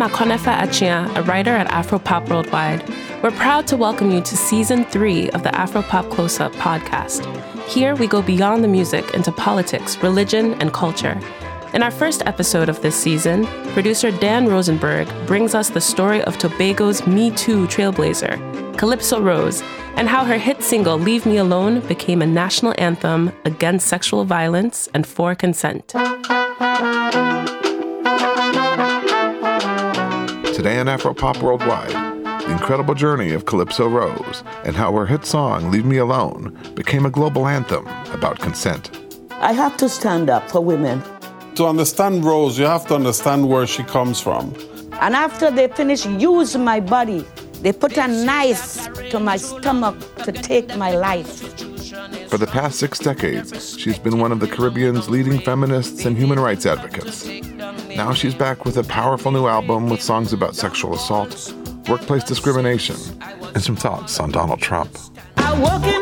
I'm Akonefa Achia, a writer at Afropop Worldwide. We're proud to welcome you to season three of the Afropop Close Up podcast. Here we go beyond the music into politics, religion, and culture. In our first episode of this season, producer Dan Rosenberg brings us the story of Tobago's Me Too trailblazer, Calypso Rose, and how her hit single Leave Me Alone became a national anthem against sexual violence and for consent. Today on Afropop Worldwide, the incredible journey of Calypso Rose and how her hit song Leave Me Alone became a global anthem about consent. I have to stand up for women. To understand Rose, you have to understand where she comes from. And after they finish using my body, they put a knife to my stomach to take my life. For the past six decades, she's been one of the Caribbean's leading feminists and human rights advocates. Now she's back with a powerful new album with songs about sexual assault, workplace discrimination, and some thoughts on Donald Trump. I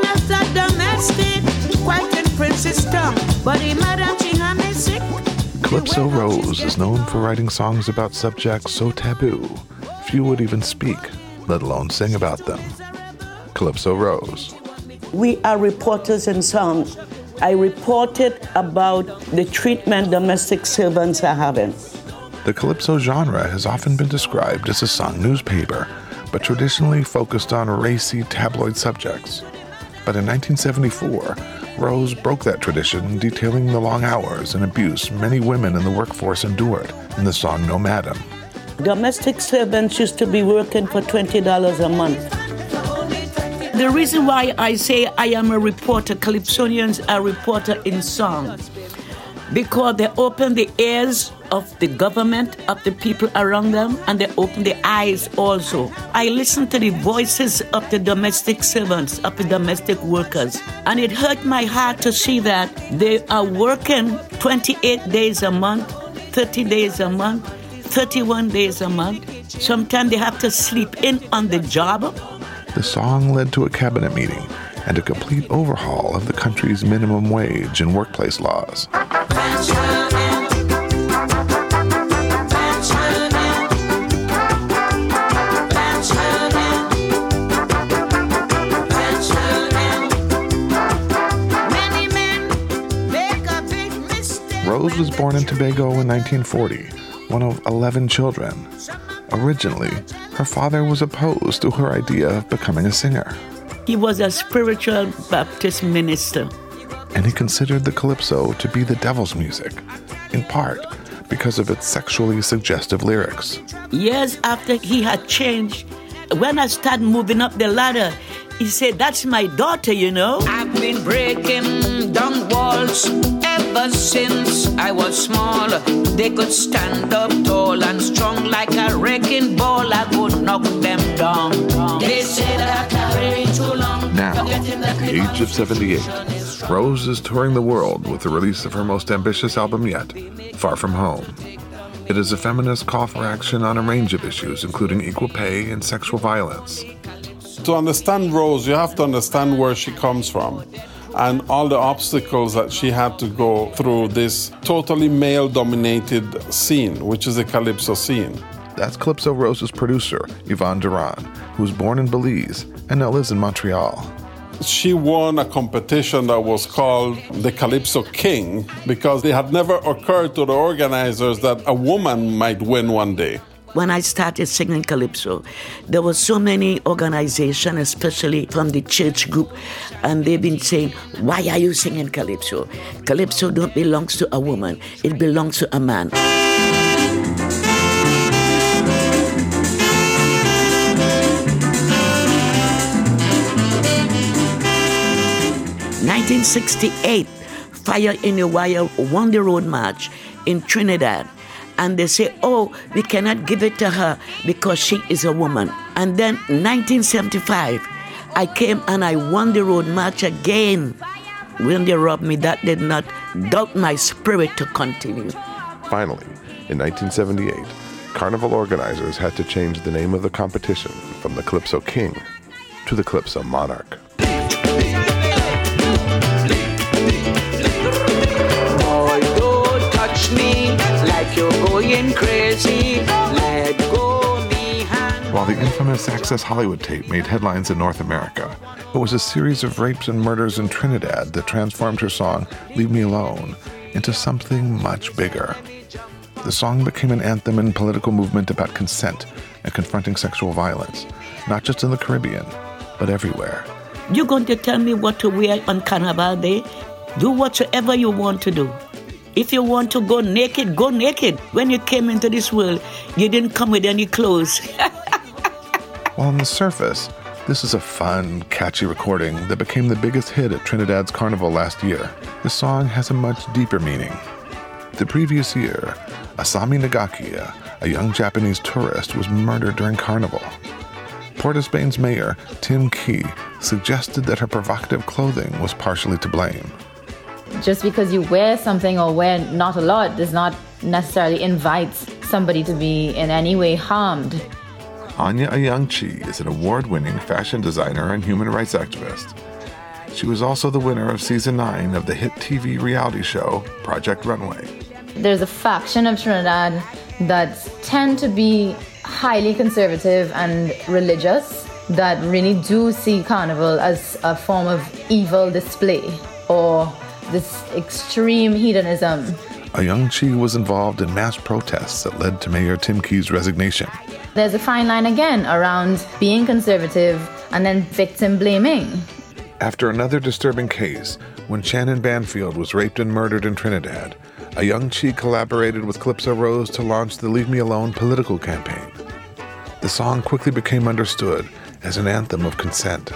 as a domestic, quite in Princess but he. Calypso Rose is known for writing songs about subjects so taboo, few would even speak let alone sing about them. Calypso Rose. We are reporters and song. I reported about the treatment domestic servants are having. The Calypso genre has often been described as a song newspaper, but traditionally focused on racy tabloid subjects. But in 1974, Rose broke that tradition, detailing the long hours and abuse many women in the workforce endured in the song No Madam. Domestic servants used to be working for $20 a month. The reason why I say I am a reporter, Calypsonians are reporter in song, because they open the ears of the government, of the people around them, and they open the eyes also. I listen to the voices of the domestic servants, of the domestic workers, and it hurt my heart to see that they are working 28 days a month, 30 days a month, 31 days a month. Sometimes they have to sleep in on the job. The song led to a cabinet meeting and a complete overhaul of the country's minimum wage and workplace laws. Rose was born in Tobago in 1940 one of 11 children. Originally, her father was opposed to her idea of becoming a singer. He was a spiritual Baptist minister. And he considered the calypso to be the devil's music, in part because of its sexually suggestive lyrics. Years after he had changed, when I started moving up the ladder, he said, That's my daughter, you know. I've been breaking down walls ever since I was small. They could stand up tall and strong like a wrecking ball. I would knock them down. They say that I carry too long. Now, at the age of 78, Rose is touring the world with the release of her most ambitious album yet, Far From Home. It is a feminist call for action on a range of issues, including equal pay and sexual violence. To understand Rose, you have to understand where she comes from and all the obstacles that she had to go through this totally male dominated scene, which is the Calypso scene. That's Calypso Rose's producer, Ivan Duran, who was born in Belize and now lives in Montreal. She won a competition that was called the Calypso King because it had never occurred to the organizers that a woman might win one day when I started singing calypso, there were so many organizations, especially from the church group, and they've been saying, "Why are you singing calypso? Calypso don't belongs to a woman; it belongs to a man." 1968, Fire in the Wire won the road march in Trinidad and they say, oh, we cannot give it to her because she is a woman. And then 1975, I came and I won the road march again. When they robbed me, that did not doubt my spirit to continue. Finally, in 1978, carnival organizers had to change the name of the competition from the Calypso King to the Calypso Monarch. You're going crazy. Let go. While the infamous Access Hollywood tape made headlines in North America, it was a series of rapes and murders in Trinidad that transformed her song, Leave Me Alone, into something much bigger. The song became an anthem and political movement about consent and confronting sexual violence, not just in the Caribbean, but everywhere. You're going to tell me what to wear on Carnival Day? Do whatsoever you want to do. If you want to go naked, go naked. When you came into this world, you didn't come with any clothes. While on the surface, this is a fun, catchy recording that became the biggest hit at Trinidad's carnival last year. The song has a much deeper meaning. The previous year, Asami Nagakiya, a young Japanese tourist, was murdered during carnival. Port of Spain's mayor, Tim Kee, suggested that her provocative clothing was partially to blame. Just because you wear something or wear not a lot does not necessarily invite somebody to be in any way harmed. Anya Ayoung-Chee is an award winning fashion designer and human rights activist. She was also the winner of season 9 of the hit TV reality show Project Runway. There's a faction of Trinidad that tend to be highly conservative and religious that really do see carnival as a form of evil display or this extreme hedonism. Ayoung-Chee was involved in mass protests that led to Mayor Tim Kee's resignation. There's a fine line again around being conservative and then victim blaming. After another disturbing case, when Shannon Banfield was raped and murdered in Trinidad, Ayoung-Chee collaborated with Calypso Rose to launch the Leave Me Alone political campaign. The song quickly became understood as an anthem of consent.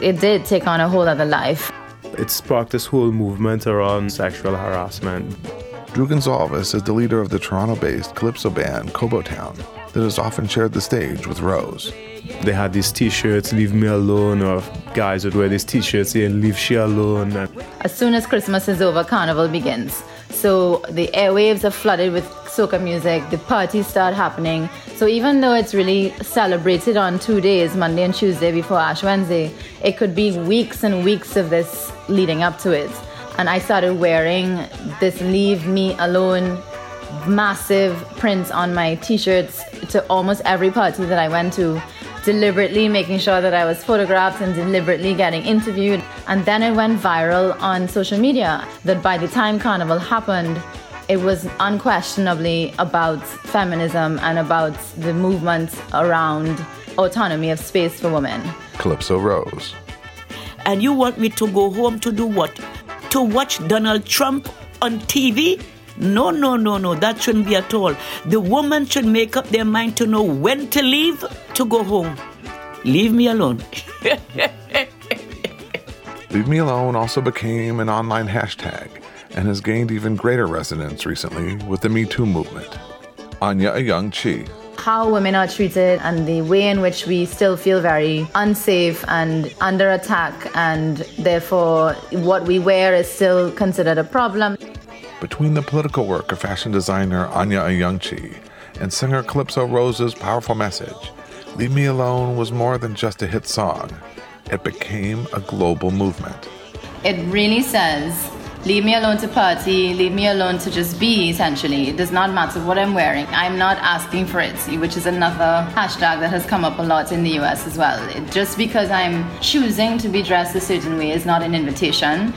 It did take on a whole other life. It sparked this whole movement around sexual harassment. Drew Gonsalves is the leader of the Toronto based calypso band Kobo Town that has often shared the stage with Rose. They had these t-shirts, leave me alone, or guys would wear these t-shirts saying leave she alone. As soon as Christmas is over, Carnival begins. So the airwaves are flooded with soca music, the parties start happening. So even though it's really celebrated on two days, Monday and Tuesday before Ash Wednesday, it could be weeks and weeks of this leading up to it. And I started wearing this leave me alone massive prints on my t-shirts to almost every party that I went to, deliberately making sure that I was photographed and deliberately getting interviewed. And then it went viral on social media that by the time Carnival happened, it was unquestionably about feminism and about the movement around autonomy of space for women. Calypso Rose. And you want me to go home to do what? To watch Donald Trump on TV? No, no, no, no, that shouldn't be at all. The woman should make up their mind to know when to leave to go home. Leave me alone. Leave Me Alone also became an online hashtag and has gained even greater resonance recently with the Me Too movement. Anya Ayoung-Chee, how women are treated and the way in which we still feel very unsafe and under attack, and therefore what we wear is still considered a problem. Between the political work of fashion designer Anya Ayoung-Chee and singer Calypso Rose's powerful message, Leave Me Alone was more than just a hit song. It became a global movement. It really says, leave me alone to party, leave me alone to just be, essentially. It does not matter what I'm wearing. I'm not asking for it, which is another hashtag that has come up a lot in the US as well. It, just because I'm choosing to be dressed a certain way is not an invitation.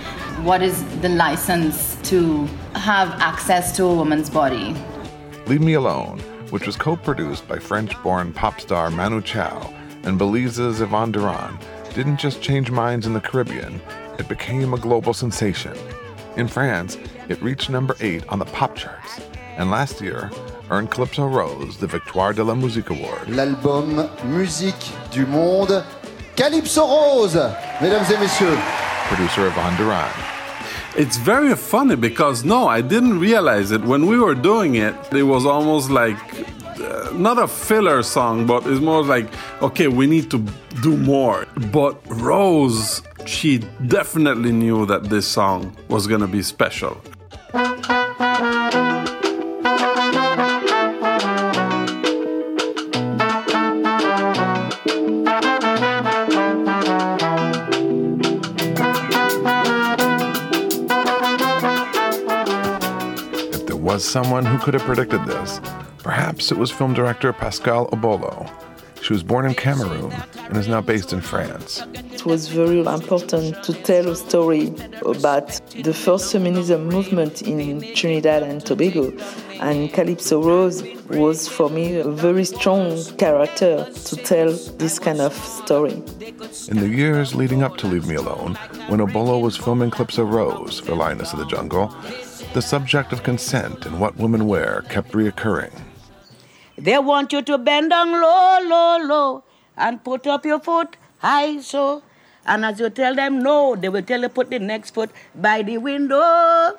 What is the license to have access to a woman's body? Leave Me Alone, which was co produced by French born pop star Manu Chao and Belize's Ivan Duran, didn't just change minds in the Caribbean, it became a global sensation. In France, it reached number 8 on the pop charts, and last year earned Calypso Rose the Victoire de la Musique Award. L'album Musique du Monde, Calypso Rose, mesdames et messieurs. Producer Ivan Duran. It's very funny because no, I didn't realize it. When we were doing it, it was almost like uh, not a filler song, but it's more like, okay, we need to do more. But Rose, she definitely knew that this song was gonna be special. If there was someone who could have predicted this, perhaps it was film director Pascale Obolo. She was born in Cameroon and is now based in France. It was very important to tell a story about the first feminism movement in Trinidad and Tobago. And Calypso Rose was for me a very strong character to tell this kind of story. In the years leading up to Leave Me Alone, when Obolo was filming Calypso Rose for Lioness of the Jungle, the subject of consent and what women wear kept reoccurring. They want you to bend down low, low, low, and put up your foot high so. And as you tell them no, they will tell you put the next foot by the window.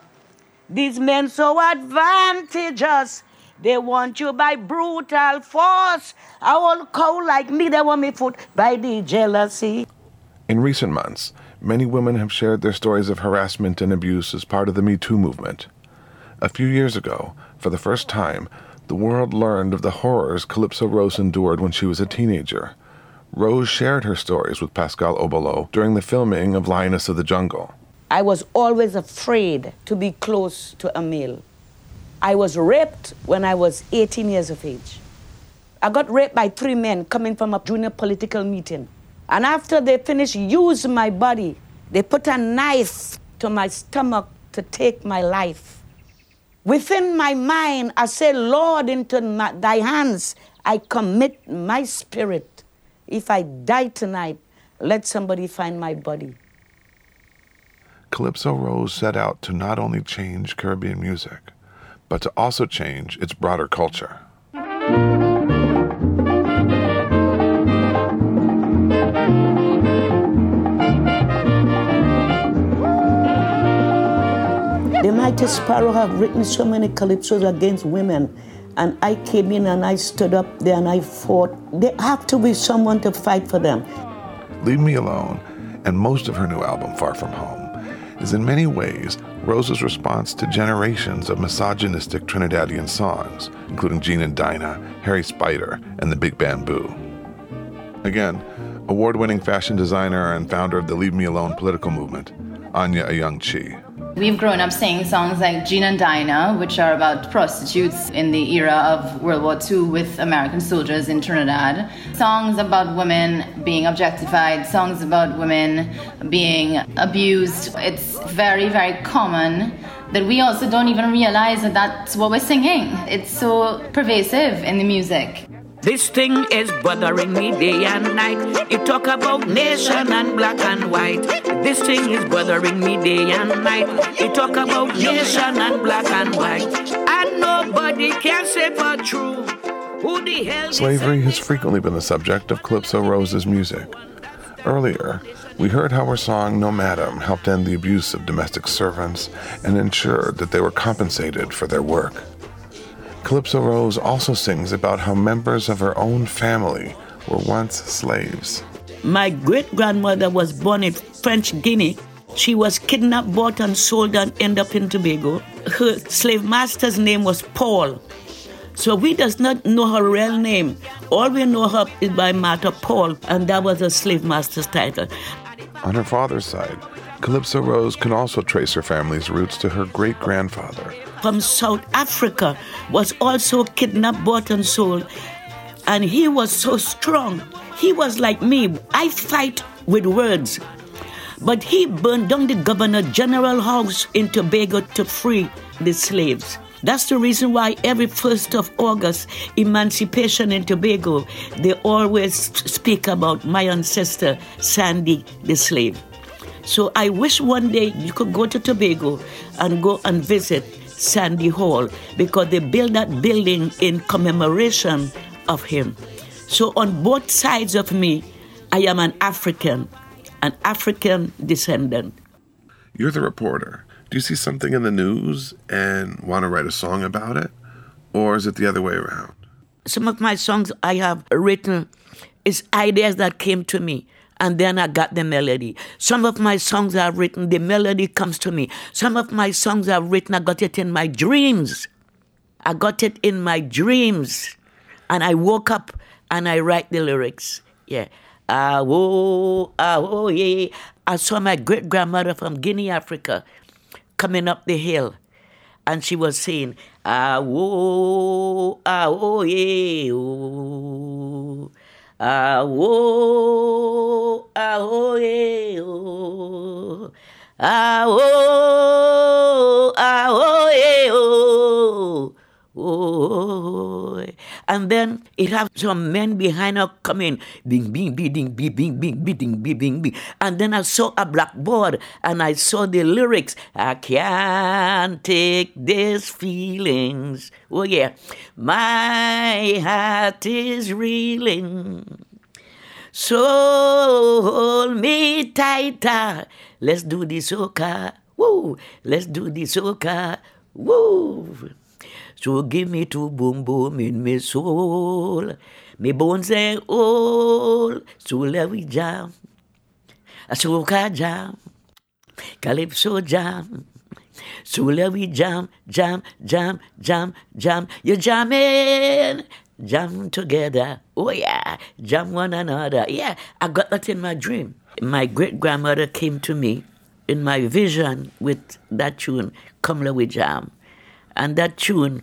These men so advantageous. They want you by brutal force. A old cow like me, they want me foot by the jealousy. In recent months, many women have shared their stories of harassment and abuse as part of the Me Too movement. A few years ago, for the first time, the world learned of the horrors Calypso Rose endured when she was a teenager. Rose shared her stories with Pascale Obolo during the filming of Lioness of the Jungle. I was always afraid to be close to a male. I was raped when I was 18 years of age. I got raped by three men coming from a junior political meeting. And after they finished using my body, they put a knife to my stomach to take my life. Within my mind, I say, Lord, into my, thy hands I commit my spirit. If I die tonight, let somebody find my body. Calypso Rose set out to not only change Caribbean music, but to also change its broader culture. The Mighty Sparrow have written so many calypsos against women. And I came in and I stood up there and I fought. There have to be someone to fight for them. Leave Me Alone, and most of her new album, Far From Home, is in many ways Rose's response to generations of misogynistic Trinidadian songs, including Jean and Dinah, Harry Spider, and the Big Bamboo. Again, award winning fashion designer and founder of the Leave Me Alone political movement, Anya Ayoung-Chee. We've grown up singing songs like Jean and Dinah, which are about prostitutes in the era of World War II with American soldiers in Trinidad. Songs about women being objectified, songs about women being abused. It's very, very common that we also don't even realize that that's what we're singing. It's so pervasive in the music. This thing is bothering me day and night. You talk about nation and black and white. This thing is bothering me day and night. You talk about nation and black and white. And nobody can say for true. Who the hell Slavery has frequently been the subject of Calypso Rose's music. Earlier, we heard how her song No Madam helped end the abuse of domestic servants and ensured that they were compensated for their work. Calypso Rose also sings about how members of her own family were once slaves. My great grandmother was born in French Guinea. She was kidnapped, bought, and sold and ended up in Tobago. Her slave master's name was Paul. So we does not know her real name. All we know her is by Martha Paul, and that was her slave master's title. On her father's side, Calypso Rose can also trace her family's roots to her great grandfather. From South Africa, was also kidnapped, bought, and sold. And he was so strong. He was like me. I fight with words. But he burned down the Governor General House in Tobago to free the slaves. That's the reason why every 1st of August, emancipation in Tobago, they always speak about my ancestor, Sandy the slave. So I wish one day you could go to Tobago and go and visit Sandy Hall because they built that building in commemoration of him. So on both sides of me, I am an African, an African descendant. You're the reporter. Do you see something in the news and want to write a song about it? Or is it the other way around? Some of my songs I have written is ideas that came to me and then I got the melody. Some of my songs I've written, the melody comes to me. Some of my songs I've written, I got it in my dreams. I got it in my dreams. And I woke up and I write the lyrics. Yeah. Ah, oh, ah, oh, yeah. I saw my great grandmother from Guinea, Africa, coming up the hill. And she was saying, ah, oh, ah, oh, yeah, oh. Awo, awo, eh, oh. Awo, awo, eh, oh. Oh, and then it have some men behind her coming, bing, bing, bing, bing, bing, bing, bing, bing, bing, bing, bing. And then I saw a blackboard and I saw the lyrics. I can't take these feelings. Oh yeah, my heart is reeling. So hold me tighter. Let's do the soca. Woo! Let's do the soca. Woo! So give me two boom boom in me soul. Me bones say all. So let we jam. A soca jam. Calypso jam. So let we jam, jam, jam, jam, jam. You jamming. Jam together. Oh yeah. Jam one another. Yeah. I got that in my dream. My great grandmother came to me in my vision with that tune, Come Let We Jam. And that tune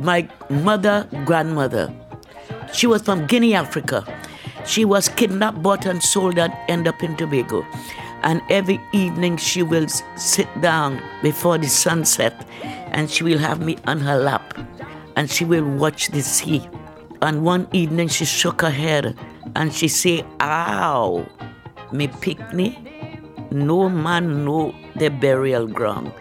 my mother, grandmother. She was from Guinea, Africa. She was kidnapped, bought, and sold and end up in Tobago. And every evening she will sit down before the sunset and she will have me on her lap and she will watch the sea. And one evening she shook her head and she say, Ow, me picnic, no man know the burial ground.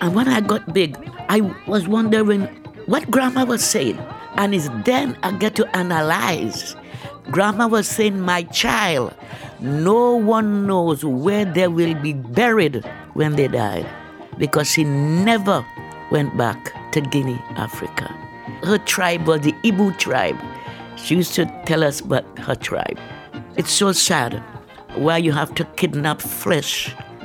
And when I got big, I was wondering what grandma was saying. And it's then I get to analyze. Grandma was saying, My child, no one knows where they will be buried when they died because she never went back to Guinea, Africa. Her tribe was the Ibu tribe. She used to tell us about her tribe. It's so sad why you have to kidnap flesh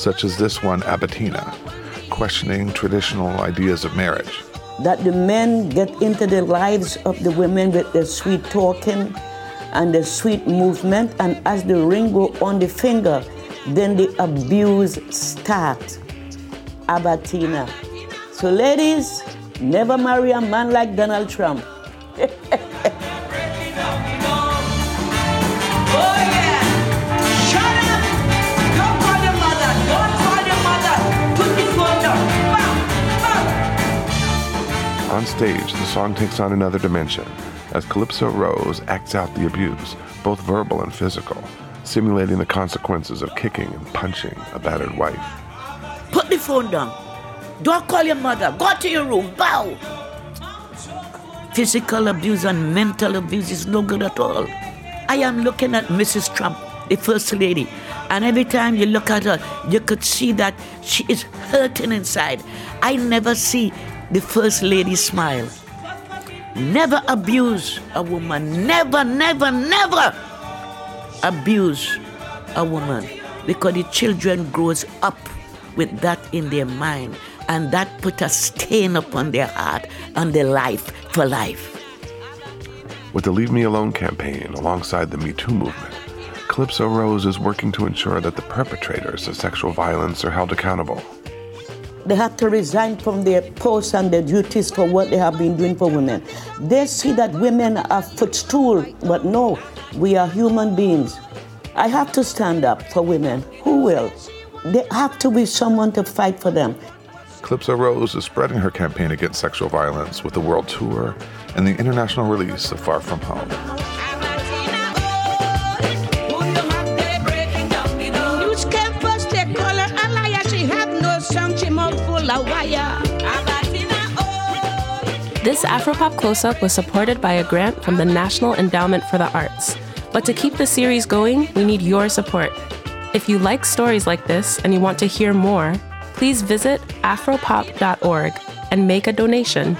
such as this one, Abatina, questioning traditional ideas of marriage. that the men get into the lives of the women with their sweet talking and the sweet movement, and as the ring go on the finger, then the abuse start. Abatina. So, ladies, never marry a man like Donald Trump. On stage, the song takes on another dimension as Calypso Rose acts out the abuse, both verbal and physical, simulating the consequences of kicking and punching a battered wife. Put the phone down. Don't call your mother. Go to your room. Bow. Physical abuse and mental abuse is no good at all. I am looking at Mrs. Trump, the First Lady, and every time you look at her, you could see that she is hurting inside. I never see the First Lady smile. Never abuse a woman. Never, never, never abuse a woman because the children grows up with that in their mind and that put a stain upon their heart and their life for life. With the Leave Me Alone campaign alongside the Me Too movement, Calypso Rose is working to ensure that the perpetrators of sexual violence are held accountable. They have to resign from their posts and their duties for what they have been doing for women. They see that women are footstool, but no, we are human beings. I have to stand up for women. Who will? There have to be someone to fight for them. Calypso Rose is spreading her campaign against sexual violence with the world tour and the international release of Far From Home. This Afropop Close Up was supported by a grant from the National Endowment for the Arts. But to keep the series going, we need your support. If you like stories like this and you want to hear more, please visit afropop.org and make a donation